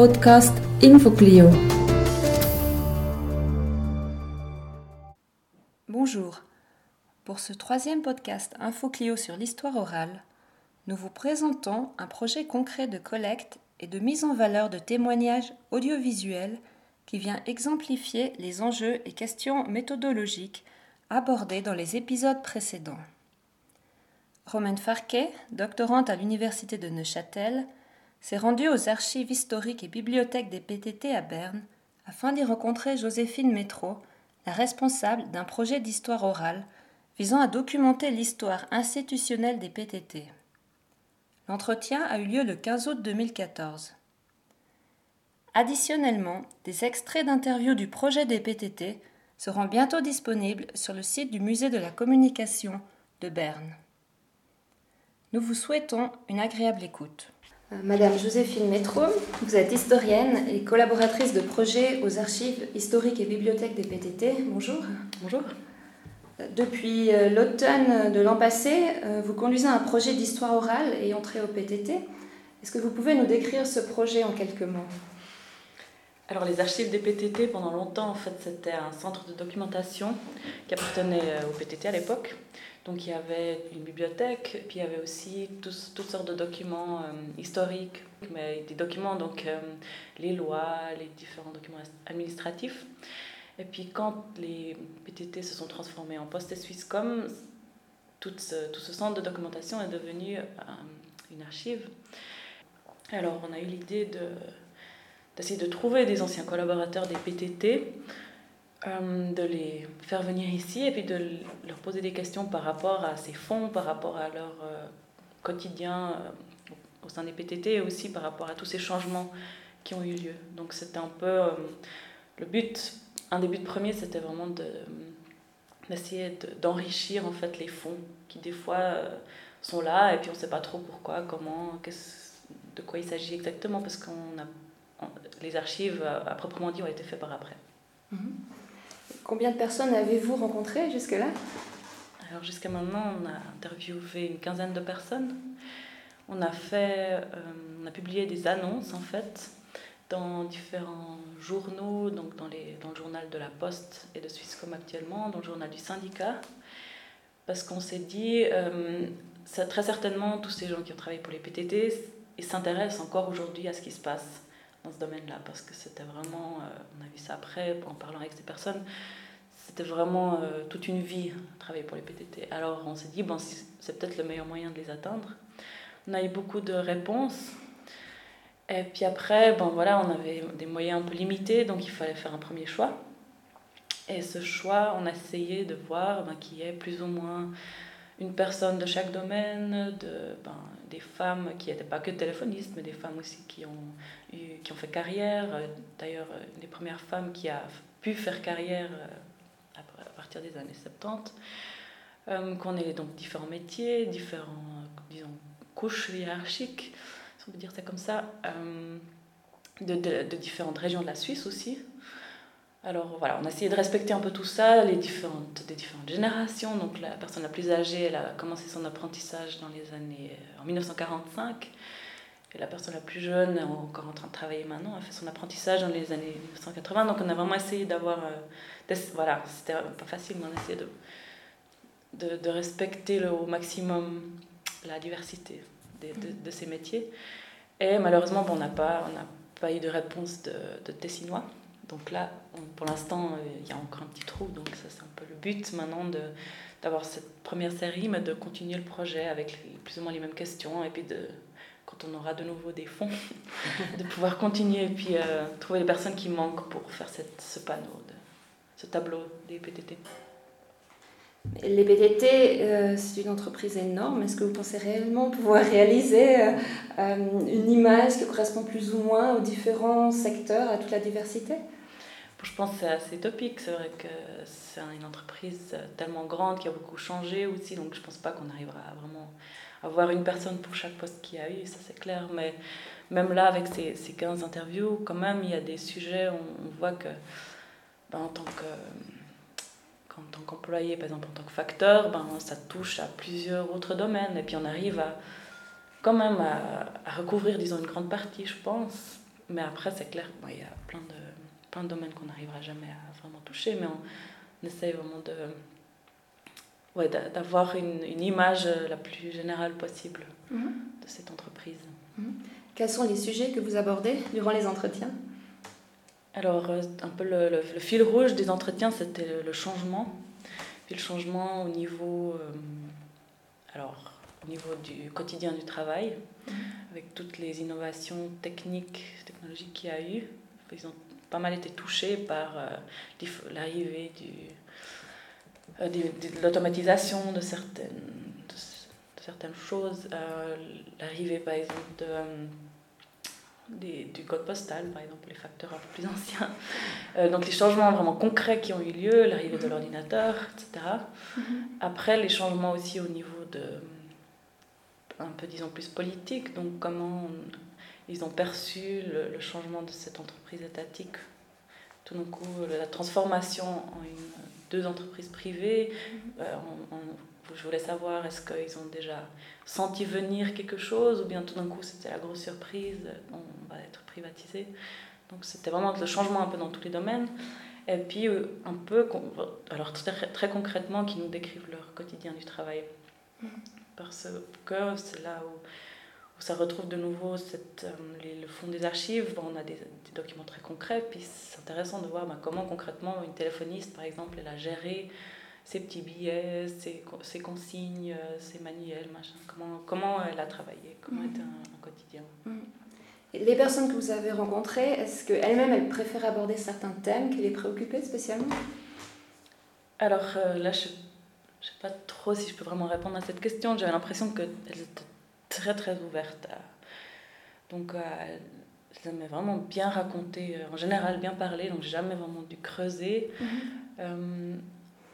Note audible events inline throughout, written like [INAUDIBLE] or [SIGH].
podcast InfoClio. Bonjour. Pour ce troisième podcast InfoClio sur l'histoire orale, nous vous présentons un projet concret de collecte et de mise en valeur de témoignages audiovisuels qui vient exemplifier les enjeux et questions méthodologiques abordés dans les épisodes précédents. Romaine Farquet, doctorante à l'Université de Neuchâtel, s'est rendue aux archives historiques et bibliothèques des PTT à Berne afin d'y rencontrer Joséphine Métro, la responsable d'un projet d'histoire orale visant à documenter l'histoire institutionnelle des PTT. L'entretien a eu lieu le 15 août 2014. Additionnellement, des extraits d'interviews du projet des PTT seront bientôt disponibles sur le site du Musée de la communication de Berne. Nous vous souhaitons une agréable écoute. Euh, Madame Joséphine Métro, vous êtes historienne et collaboratrice de projet aux archives historiques et bibliothèques des PTT. Bonjour. Bonjour. Euh, depuis euh, l'automne de l'an passé, vous conduisez un projet d'histoire orale et entrée au PTT. Est-ce que vous pouvez nous décrire ce projet en quelques mots? Alors les archives des PTT, pendant longtemps, en fait, c'était un centre de documentation qui appartenait au PTT à l'époque. Donc il y avait une bibliothèque, puis il y avait aussi toutes sortes de documents euh, historiques, mais des documents, donc euh, les lois, les différents documents administratifs. Et puis quand les PTT se sont transformés en Poste et Swisscom, tout ce, tout ce centre de documentation est devenu euh, une archive. Alors on a eu l'idée d'essayer de trouver des anciens collaborateurs des PTT euh, de les faire venir ici et puis de leur poser des questions par rapport à ces fonds, par rapport à leur euh, quotidien euh, au sein des PTT et aussi par rapport à tous ces changements qui ont eu lieu. Donc c'était un peu le but, un des buts premiers, c'était vraiment de, d'essayer d'enrichir en fait les fonds qui des fois sont là et puis on ne sait pas trop pourquoi, comment, de quoi il s'agit exactement parce qu'on a les archives à, proprement dit ont été faites par après. Mm-hmm. Combien de personnes avez-vous rencontrées jusque-là Alors jusqu'à maintenant, on a interviewé une quinzaine de personnes. On a fait, euh, on a publié des annonces en fait dans différents journaux, donc dans, les, dans le journal de la Poste et de Swisscom actuellement, dans le journal du syndicat, parce qu'on s'est dit, euh, très certainement tous ces gens qui ont travaillé pour les PTT, s'intéressent encore aujourd'hui à ce qui se passe dans ce domaine-là, parce que c'était vraiment, euh, on a vu ça après en parlant avec ces personnes, c'était vraiment euh, toute une vie travailler pour les PTT. Alors on s'est dit, bon, c'est peut-être le meilleur moyen de les atteindre. On a eu beaucoup de réponses. Et puis après, bon, voilà, on avait des moyens un peu limités, donc il fallait faire un premier choix. Et ce choix, on a essayé de voir ben, qui est plus ou moins une personne de chaque domaine, de, ben, des femmes qui n'étaient pas que téléphonistes, mais des femmes aussi qui ont, eu, qui ont fait carrière. D'ailleurs, une des premières femmes qui a pu faire carrière euh, partir des années 70, euh, qu'on ait donc différents métiers, différents, disons, couches hiérarchiques, si on peut dire ça comme ça, euh, de, de, différentes régions de la Suisse aussi. Alors voilà, on a essayé de respecter un peu tout ça, les différentes, des différentes générations. Donc la personne la plus âgée, elle a commencé son apprentissage dans les années, en 1945. Et la personne la plus jeune, encore en train de travailler maintenant, a fait son apprentissage dans les années 1980. Donc on a vraiment essayé d'avoir... Euh, voilà, c'était pas facile, mais on a essayé de, de, respecter au maximum la diversité de, de, ces métiers. Et malheureusement, bon, on n'a pas, pas eu de réponse de Tessinois. Donc là, pour l'instant, euh, il y a encore un petit trou. Donc ça, c'est un peu le but maintenant de d'avoir cette première série, mais de continuer le projet avec plus ou moins les mêmes questions et puis de quand on aura de nouveau des fonds, [LAUGHS] de pouvoir continuer et puis euh, trouver les personnes qui manquent pour faire cette, ce panneau, ce tableau des PTT. Les PTT, euh, c'est une entreprise énorme. Est-ce que vous pensez réellement pouvoir réaliser une image qui correspond plus ou moins aux différents secteurs, à toute la diversité? Je pense que c'est assez topique. C'est vrai que c'est une entreprise tellement grande qui a beaucoup changé aussi, donc je ne pense pas qu'on arrivera à vraiment avoir une personne pour chaque poste qu'il y a eu, ça c'est clair. Mais même là, avec ces, ces 15 interviews, quand même, il y a des sujets où on voit que, ben, en tant que en tant qu'employé, par exemple en tant que facteur, ben, ça touche à plusieurs autres domaines. Et puis on arrive à quand même à, recouvrir, disons, une grande partie, je pense. mais après, c'est clair, il y a plein de, plein de domaines qu'on n'arrivera jamais à vraiment toucher, mais on, essaye vraiment de ouais, d'avoir une, une, image la plus générale possible mhm. de cette entreprise. Mhm. Quels sont les sujets que vous abordez durant les entretiens? Alors, euh, un peu le, le, fil rouge des entretiens, c'était le changement. Puis le changement au niveau, euh, alors, au niveau du quotidien du travail, mhm. avec toutes les innovations techniques, technologiques qu'il y a eu. Ils ont pas mal été touchés par euh, l'arrivée du, de l'automatisation de certaines, de, certaines choses, l'arrivée par exemple de du code postal, par exemple, les facteurs un peu plus anciens. [LAUGHS] Euh, donc les changements vraiment concrets qui ont eu lieu, l'arrivée de l'ordinateur, etc. Mm-hmm. Après, les changements aussi au niveau de, un peu, disons, plus politique, donc comment ils ont perçu le, changement de cette entreprise étatique. Tout d'un coup, la transformation en une, deux entreprises privées, mm-hmm. euh, je voulais savoir est-ce qu'ils ont déjà senti venir quelque chose ou bien tout d'un coup c'était la grosse surprise, on va être privatisé. Donc c'était vraiment le changement un peu dans tous les domaines. Et puis euh, un peu, alors très, très concrètement, qui nous décrivent leur quotidien du travail. Mm. Parce que c'est là où, où, ça retrouve de nouveau cette, euh, le fond des archives. on a des, documents très concrets, puis c'est intéressant de voir bah, comment concrètement une téléphoniste, par exemple, elle a géré ses petits billets, ses, ses, consignes, ses manuels, machin. Comment, comment elle a travaillé, comment était un, quotidien. Mm. les personnes que vous avez rencontrées, est-ce qu'elles-mêmes, elles préfèrent aborder certains thèmes qui les préoccupaient spécialement? Alors euh, là, je ne sais pas trop si je peux vraiment répondre à cette question. J'avais l'impression qu'elles étaient très très ouvertes. Donc, euh, elles aimaient vraiment bien raconter, euh, en général bien parler, donc jamais vraiment dû creuser. Mm-hmm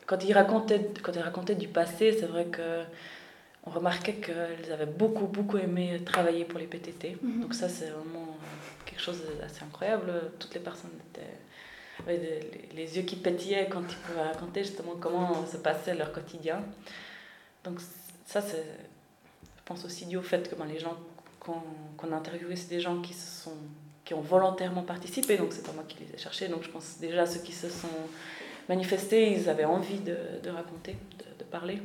quand ils racontaient, quand ils racontaient du passé, c'est vrai que on remarquait qu'elles avaient beaucoup, beaucoup aimé travailler pour les PTT. Mhm. Donc ça, c'est vraiment quelque chose d'assez incroyable. Toutes les personnes étaient, les, yeux qui pétillaient quand ils pouvaient raconter justement comment se passait leur quotidien. Donc ça, c'est, pense aussi dû au fait que ben, les gens qu'on, a interviewés, c'est des gens qui, sont, qui ont volontairement participé. Donc c'est pas moi qui les ai cherchés. Donc je pense déjà ceux qui se sont manifester, ils avaient envie de, de raconter, de, parler.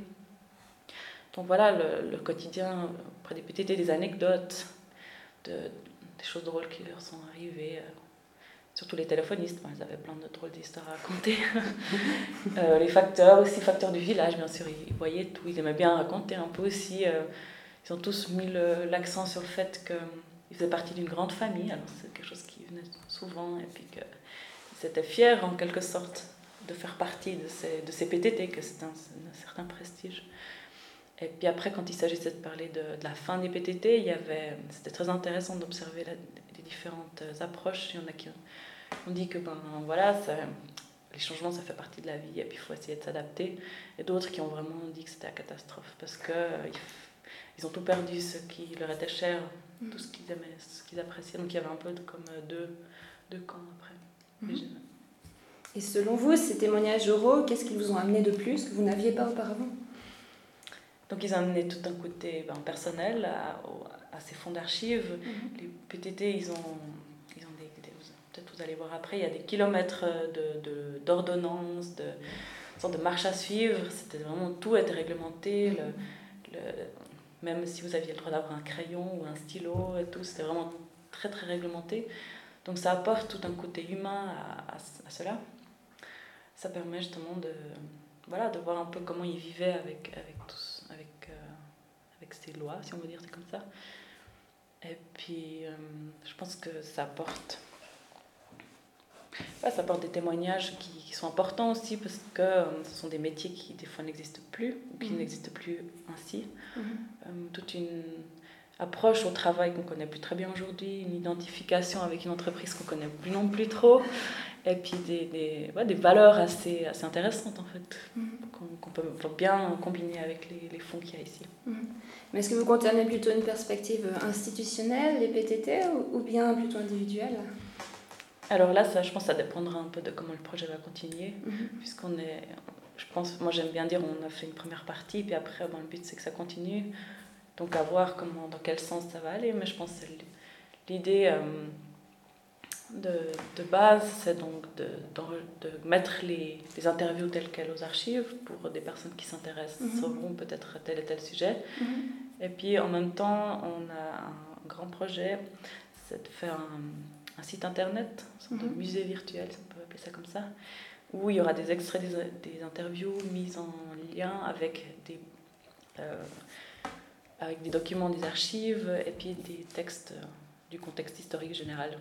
Donc voilà, le, quotidien auprès des PTT, des anecdotes, de, des choses drôles qui leur sont arrivées. Euh, surtout les téléphonistes, ils avaient plein de drôles d'histoires à raconter. [LAUGHS] Euh, les facteurs aussi, facteurs du village, bien sûr, ils voyaient tout, ils aimaient bien raconter un peu aussi. Euh, ils ont tous mis l'accent sur le fait qu'ils faisaient partie d'une grande famille, alors c'est quelque chose qui venait souvent, et puis qu'ils étaient fiers en quelque sorte de faire partie de ces, de ces PTT, que c'est un, certain prestige. Et puis après, quand il s'agissait de parler de, la fin des PTT, c'était très intéressant d'observer les différentes approches. Il y en a qui ont dit que ben, voilà, les changements, ça fait partie de la vie et puis il faut essayer de s'adapter. Et d'autres qui ont vraiment dit que c'était la catastrophe parce que ils ont tout perdu, ce qui leur était cher, tout ce qu'ils aimaient, ce qu'ils appréciaient. Donc il y avait un peu comme deux, deux camps après. Mm et selon vous, ces témoignages oraux, qu'est-ce qu'ils vous ont amené de plus que vous n'aviez pas auparavant? Donc ils ont amené tout un côté ben, personnel à, à, ces fonds d'archives. Mhm. Les PTT, ils ont, ils ont des, peut-être vous allez voir après, il y a des kilomètres d'ordonnances, de, de, de marches à suivre. C'était vraiment tout était réglementé. Le, le, même si vous aviez le droit d'avoir un crayon ou un stylo et tout, c'était vraiment très très réglementé. Donc ça apporte tout un côté humain à, à cela ça permet justement de, voilà, de voir un peu comment ils vivaient avec, avec, tous, avec, euh, avec ces lois, si on veut dire c'est comme ça. Et puis, euh, je pense que ça apporte, ça apporte des témoignages qui, qui, sont importants aussi parce que euh, ce sont des métiers qui, des fois, n'existent plus ou qui mhm. n'existent plus ainsi. Mhm. toute une approche au travail qu'on connaît plus très bien aujourd'hui, une identification avec une entreprise qu'on connaît plus non plus trop [LAUGHS] et puis des, des, ouais, des valeurs assez, assez intéressantes en fait, mhm. qu'on peut bien combiner avec les, les fonds qu'il y a ici. Mais est-ce que vous concernez plutôt une perspective institutionnelle, les PTT, ou, bien plutôt individuelle? Alors là, ça, je pense que ça dépendra un peu de comment le projet va continuer, mhm. puisqu'on est, je pense, moi j'aime bien dire, on a fait une première partie, puis après, bon, le but c'est que ça continue, donc à voir comment, dans quel sens ça va aller, mais je pense que l'idée... Euh, de, de base, c'est donc de, de, de mettre les, les, interviews telles quelles aux archives pour des personnes qui s'intéressent mm peut-être à tel et tel sujet. Mm -hmm. Et puis en même temps, on a un grand projet, c'est de faire un, un, site internet, mm -hmm. de mhm. musée virtuel, si on peut appeler ça comme ça, où il y aura des extraits des, des interviews mises en lien avec des, euh, avec des documents des archives et puis des textes du contexte historique général.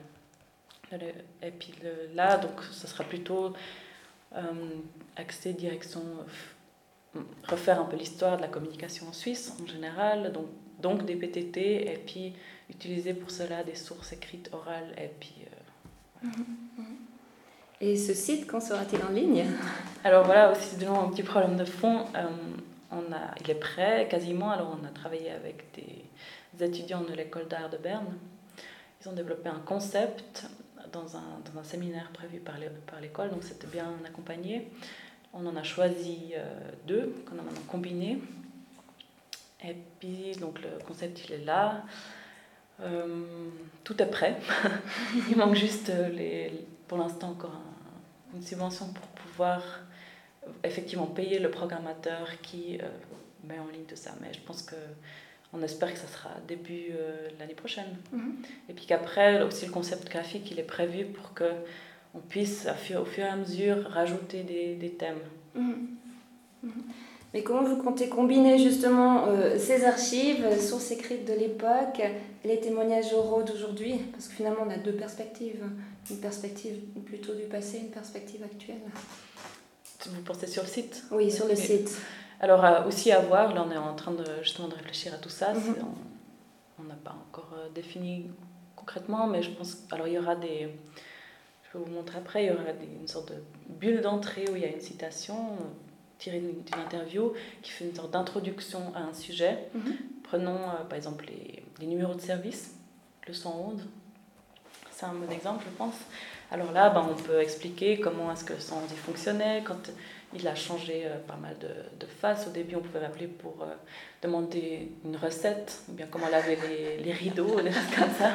Et puis le, là, donc, ce sera plutôt euh, axé direction, euh, refaire un peu l'histoire de la communication en Suisse en général, donc, donc des PTT, et puis utiliser pour cela des sources écrites orales, et puis... Euh, voilà. Et ce site, quand sera-t-il en ligne? [LAUGHS] Alors voilà, aussi un petit problème de fond. Euh, on a, il est prêt quasiment, alors on a travaillé avec des étudiants de l'école d'art de Berne. Ils ont développé un concept dans un, dans un séminaire prévu par l'école, donc c'était bien accompagné. On en a choisi euh, deux qu'on a maintenant combinés. Et puis, donc le concept, il est là. Euh, tout est prêt. [LAUGHS] il manque juste, euh, les, pour l'instant, encore un, une subvention pour pouvoir effectivement payer le programmateur qui euh, met en ligne tout ça. Mais je pense que on espère que ça sera début euh, l'année prochaine. Mm -hmm. Et puis qu'après, aussi le concept graphique, il est prévu pour que on puisse, au fur et à mesure, rajouter des, des thèmes. Mm -hmm. Mm -hmm. Mais comment vous comptez combiner justement euh, ces archives, sources écrites de l'époque, les témoignages oraux d'aujourd'hui? Parce que finalement, on a deux perspectives. Une perspective plutôt du passé, une perspective actuelle. Vous pensez sur le site? Oui, sur le site. Alors, euh, aussi à voir, là on est en train de, justement de réfléchir à tout ça. Mm -hmm. On n'a pas encore euh, défini concrètement, mais je pense. Alors, il y aura des. Je vais vous montrer après, il y aura des, une sorte de bulle d'entrée où il y a une citation tirée d'une interview qui fait une sorte d'introduction à un sujet. Mm -hmm. Prenons euh, par exemple les, les, numéros de service, le 111. C'est un bon exemple, je pense. Alors là, ben, on peut expliquer comment est-ce que le 111 fonctionnait, quand il a changé euh, pas mal de, de faces. Au début, on pouvait m'appeler pour euh, demander une recette, ou bien comment laver les, les rideaux, [LAUGHS] des choses comme ça.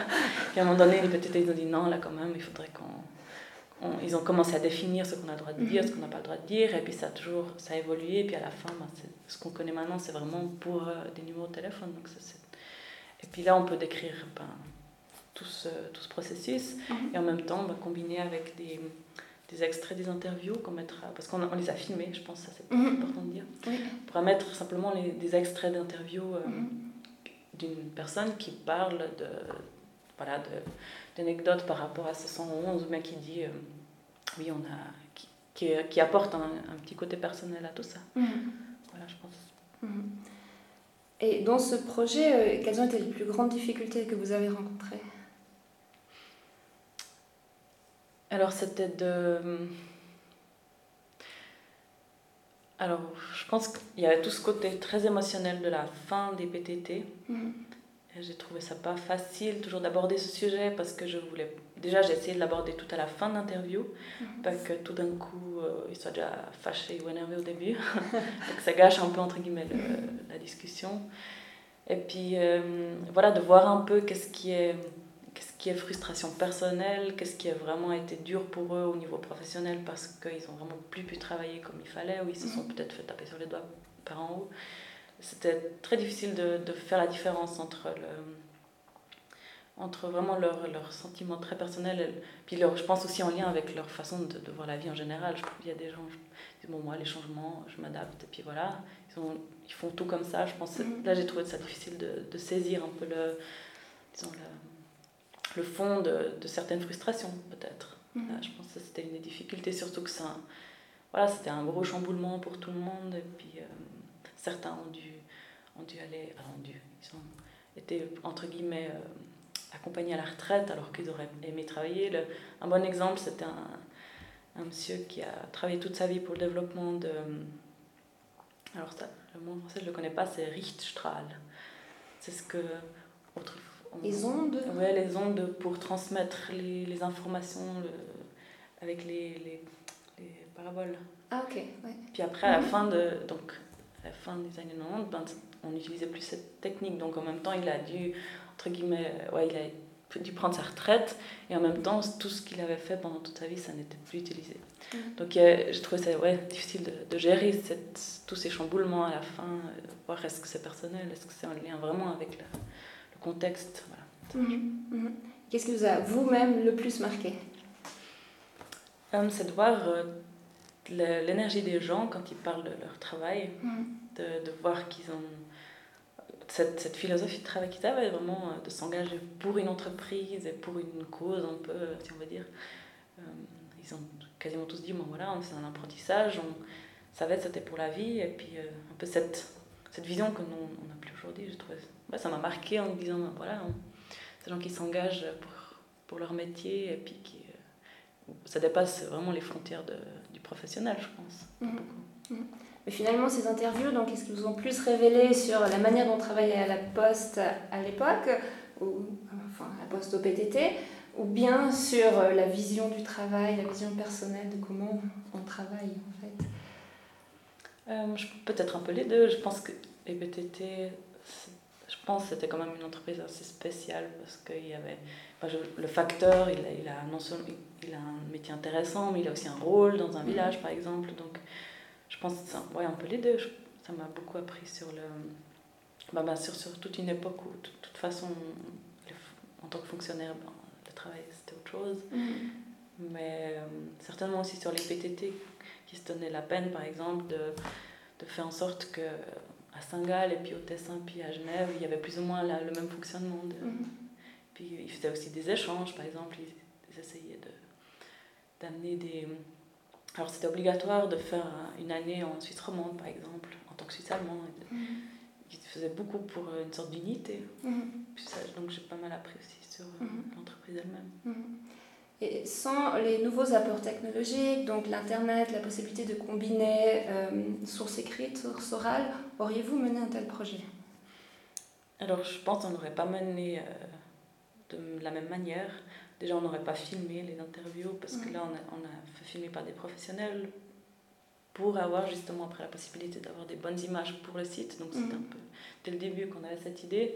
Puis à un moment donné, les petites ils ont dit non, là quand même, il faudrait qu'on. On, ils ont commencé à définir ce qu'on a le droit de dire, ce qu'on n'a pas le droit de dire, et puis ça a toujours ça a évolué. Et puis à la fin, ben, ce qu'on connaît maintenant, c'est vraiment pour euh, des numéros de téléphone. Donc ça, et puis là, on peut décrire ben, tout, ce, tout ce processus, mm -hmm. et en même temps, ben, combiner avec des des extraits des interviews qu'on mettra, parce qu'on on les a filmés, je pense, ça c'est mm -hmm. important de dire. Oui. On pourra mettre simplement les, des extraits d'interviews euh, d'une personne qui parle de voilà d'anecdotes par rapport à ce 111, mais qui dit, euh, oui, on a, qui, qui, qui apporte un, un, petit côté personnel à tout ça. Mm. Voilà, je pense. Et dans ce projet, euh, quelles ont été les plus grandes difficultés que vous avez rencontrées? Alors c'était de... Alors je pense qu'il y avait tout ce côté très émotionnel de la fin des PTT. Mmh. J'ai trouvé ça pas facile toujours d'aborder ce sujet parce que je voulais... Déjà j'ai essayé de l'aborder tout à la fin de l'interview, mmh. pas que tout d'un coup euh, il soit déjà fâché ou énervé au début. [LAUGHS] Donc ça gâche un peu entre guillemets le, la discussion. Et puis euh, voilà, de voir un peu qu'est-ce qui est qu'est-ce qui est frustration personnelle, qu'est-ce qui a vraiment été dur pour eux au niveau professionnel parce qu'ils ont vraiment plus pu travailler comme il fallait ou ils se sont mm-hmm. peut-être fait taper sur les doigts par en haut. C'était très difficile de, de, faire la différence entre, le, entre vraiment leurs leur sentiments très personnels puis leur, je pense aussi en lien avec leur façon de, de voir la vie en général. Je qu'il y a des gens qui disent bon moi les changements, je m'adapte et puis voilà. Ils, ont, ils font tout comme ça. Je pense mm-hmm. là j'ai trouvé ça difficile de, de saisir un peu le, disons, le, le fond de, de certaines frustrations, peut-être. Mmh. Je pense que c'était une des difficultés, surtout que ça, voilà, c'était un gros chamboulement pour tout le monde. Et puis, euh, certains ont dû, ont dû aller, ont dû, ils ont été, entre guillemets, euh, accompagnés à la retraite alors qu'ils auraient aimé travailler. Le, un bon exemple, c'était un, un, monsieur qui a travaillé toute sa vie pour le développement de. Alors, ça, le mot français, je ne le connais pas, c'est Richtstrahl. C'est ce que, autrefois, les ondes Oui, les ondes pour transmettre les, les informations le, avec les, les, les, paraboles. Ah, ok. Ouais. Puis après, à la, -hmm. fin de, donc, à la fin des années 90, ben, on n'utilisait plus cette technique. Donc en même temps, il a dû, entre guillemets, ouais, il a dû prendre sa retraite et en même temps tout ce qu'il avait fait pendant toute sa vie ça n'était plus utilisé mm. donc j'ai trouvé ça ouais, difficile de, de gérer cette, tous ces chamboulements à la fin euh, voir est-ce que c'est personnel est-ce que c'est en lien vraiment avec le, le contexte voilà. Mm-hmm. Mm-hmm. qu'est-ce qui vous a vous-même le plus marqué? Um, c'est de voir euh, l'énergie des gens quand ils parlent de leur travail de, de voir qu'ils ont cette, cette, philosophie de travail qu'ils avaient, vraiment euh, de s'engager pour une entreprise et pour une cause un peu, si on va dire. Euh, ils ont quasiment tous dit, bon voilà, c'est un apprentissage, on savait que c'était pour la vie, et puis euh, un peu cette, cette vision que nous, on n'a plus aujourd'hui, je trouve, ça m'a marqué en me disant, ben, voilà, ces gens qui s'engagent pour, pour, leur métier, et puis qui, ça dépasse vraiment les frontières de, du professionnel, je pense. Mmh. Mais finalement, ces interviews, donc, est-ce qu'ils vous ont plus révélé sur la manière dont on travaillait à la Poste à l'époque, ou enfin à la Poste au PTT, ou bien sur la vision du travail, la vision personnelle de comment on travaille en fait? Euh, Peut-être un peu les deux. Je pense que les PTT, je pense que c'était quand même une entreprise assez spéciale parce qu'il y avait le facteur, il a, il a non seulement il a un métier intéressant, mais il a aussi un rôle dans un mm-hmm. village par exemple. Donc je pense que ouais, un peu les deux. ça m'a beaucoup appris sur le. Bah, bien sûr, sur toute une époque où, de toute façon, en tant que fonctionnaire, ben, le travail c'était autre chose. Mm-hmm. Mais euh, certainement aussi sur les PTT qui se donnaient la peine, par exemple, de, de faire en sorte que à Saint-Gall et puis au Tessin puis à Genève, il y avait plus ou moins le même fonctionnement. De, mm-hmm. Puis ils faisaient aussi des échanges, par exemple, ils, ils essayaient d'amener des alors c'était obligatoire de faire une année en Suisse romande, par exemple, en tant que Suisse allemand. Mm Ils faisaient beaucoup pour une sorte d'unité. Mm Donc j'ai pas mal appris aussi sur euh, mhm. l'entreprise elle-même. Mhm. Et sans les nouveaux apports technologiques, donc l'Internet, la possibilité de combiner euh, sources écrites, sources orales, auriez-vous mené un tel projet? Alors je pense qu'on n'aurait pas mené euh, de la même manière. Déjà, on n'aurait pas filmé les interviews parce que là, on a, on a fait filmer par des professionnels pour avoir justement après la possibilité d'avoir des bonnes images pour le site. Donc, c'était un peu dès le début qu'on avait cette idée.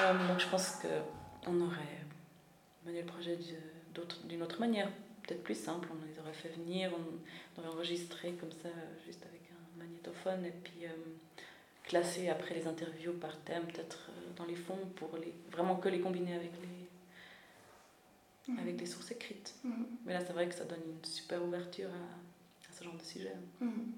Euh, donc, je pense qu'on aurait mené le projet d'une autre manière, peut-être plus simple. On les aurait fait venir, on, aurait enregistré comme ça, juste avec un magnétophone, et puis euh, classé après les interviews par thème, peut-être euh, dans les fonds, pour les, vraiment que les combiner avec les Mhm. avec des sources écrites. Mhm. Mais là, c'est vrai que ça donne une super ouverture à, à ce genre de sujet. Mhm.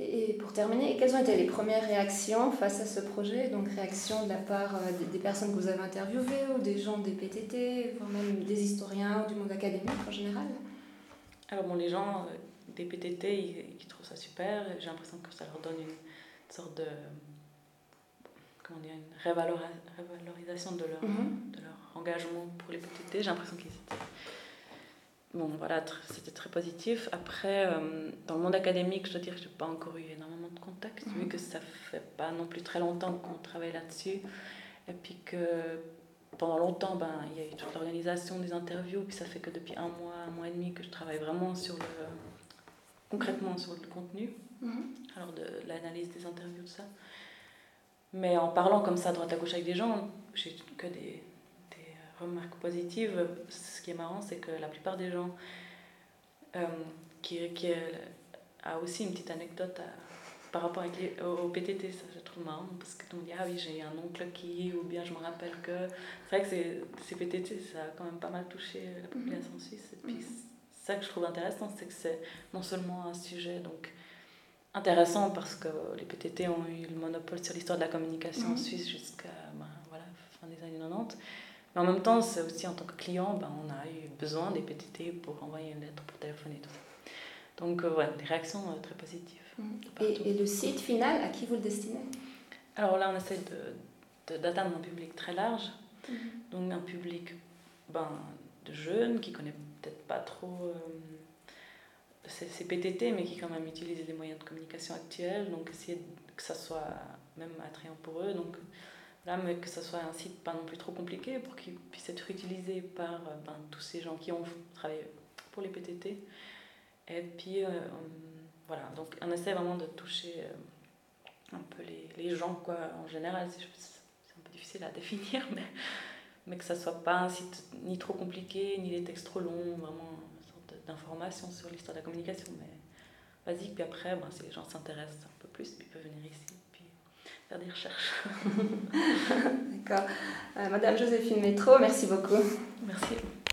Et, pour terminer, quelles ont été les premières réactions face à ce projet? Donc, réactions de la part euh, des, personnes que vous avez interviewées ou des gens des PTT, voire même des historiens ou du monde académique en général? Alors, bon, les gens euh, des PTT, ils, trouvent ça super. J'ai l'impression que ça leur donne une sorte de. Comment dire Une révalorisation de leur, de leur engagement pour les PTT. J'ai l'impression qu'ils étaient. Bon, voilà, c'était très positif. Après, euh, dans le monde académique, je dois dire que je n'ai pas encore eu énormément de contacts, vu mhm. que ça fait pas non plus très longtemps qu'on travaille là-dessus. Et puis que pendant longtemps, ben, il y a eu toute l'organisation des interviews, puis ça fait que depuis un mois, un mois et demi que je travaille vraiment sur le, concrètement sur le contenu, mhm. alors de l'analyse des interviews, tout ça. Mais en parlant comme ça, droite à gauche avec des gens, j'ai que des, remarque positive, ce qui est marrant, c'est que la plupart des gens euh, qui, qui a aussi une petite anecdote par rapport avec les, au, PTT, ça je trouve marrant, parce que on dit ah oui j'ai un oncle qui, ou bien je me rappelle que. C'est vrai que ces PTT, ça a quand même pas mal touché la population mhm. suisse. Et puis mhm. ça que je trouve intéressant, c'est que c'est non seulement un sujet donc intéressant parce que les PTT ont eu le monopole sur l'histoire de la communication en mhm. Suisse jusqu'à ben, voilà, fin des années 90, mais en même temps, c'est aussi en tant que client, ben, on a eu besoin des PTT pour envoyer une lettre, pour téléphoner, tout ça. Donc euh, voilà, des réactions euh, très positives. Mmh. Et, et, le site final, à qui vous le destinez? Alors là, on essaie d'atteindre de, un public très large. Mmh. Donc un public ben, de jeunes qui ne connaît peut-être pas trop euh, ces, PTT, mais qui quand même utilisent les moyens de communication actuels. Donc essayer que ça soit même attrayant pour eux. Donc Là, mais que ce soit un site pas non plus trop compliqué pour qu'il puisse être utilisé par euh, ben, tous ces gens qui ont travaillé pour les PTT. Et puis, euh, hum, voilà, donc on essaie vraiment de toucher euh, un peu les, les gens, quoi, en général. C'est un peu difficile à [LAUGHS] définir, mais, mais que ça soit pas un site ni trop compliqué, ni des textes trop longs, vraiment une sorte d'information sur l'histoire de la communication, mais basique. Puis après, ben, si les gens s'intéressent un peu plus, ils peuvent venir ici faire des recherches. [LAUGHS] D'accord. Euh, Madame Joséphine Métro, merci beaucoup. Merci.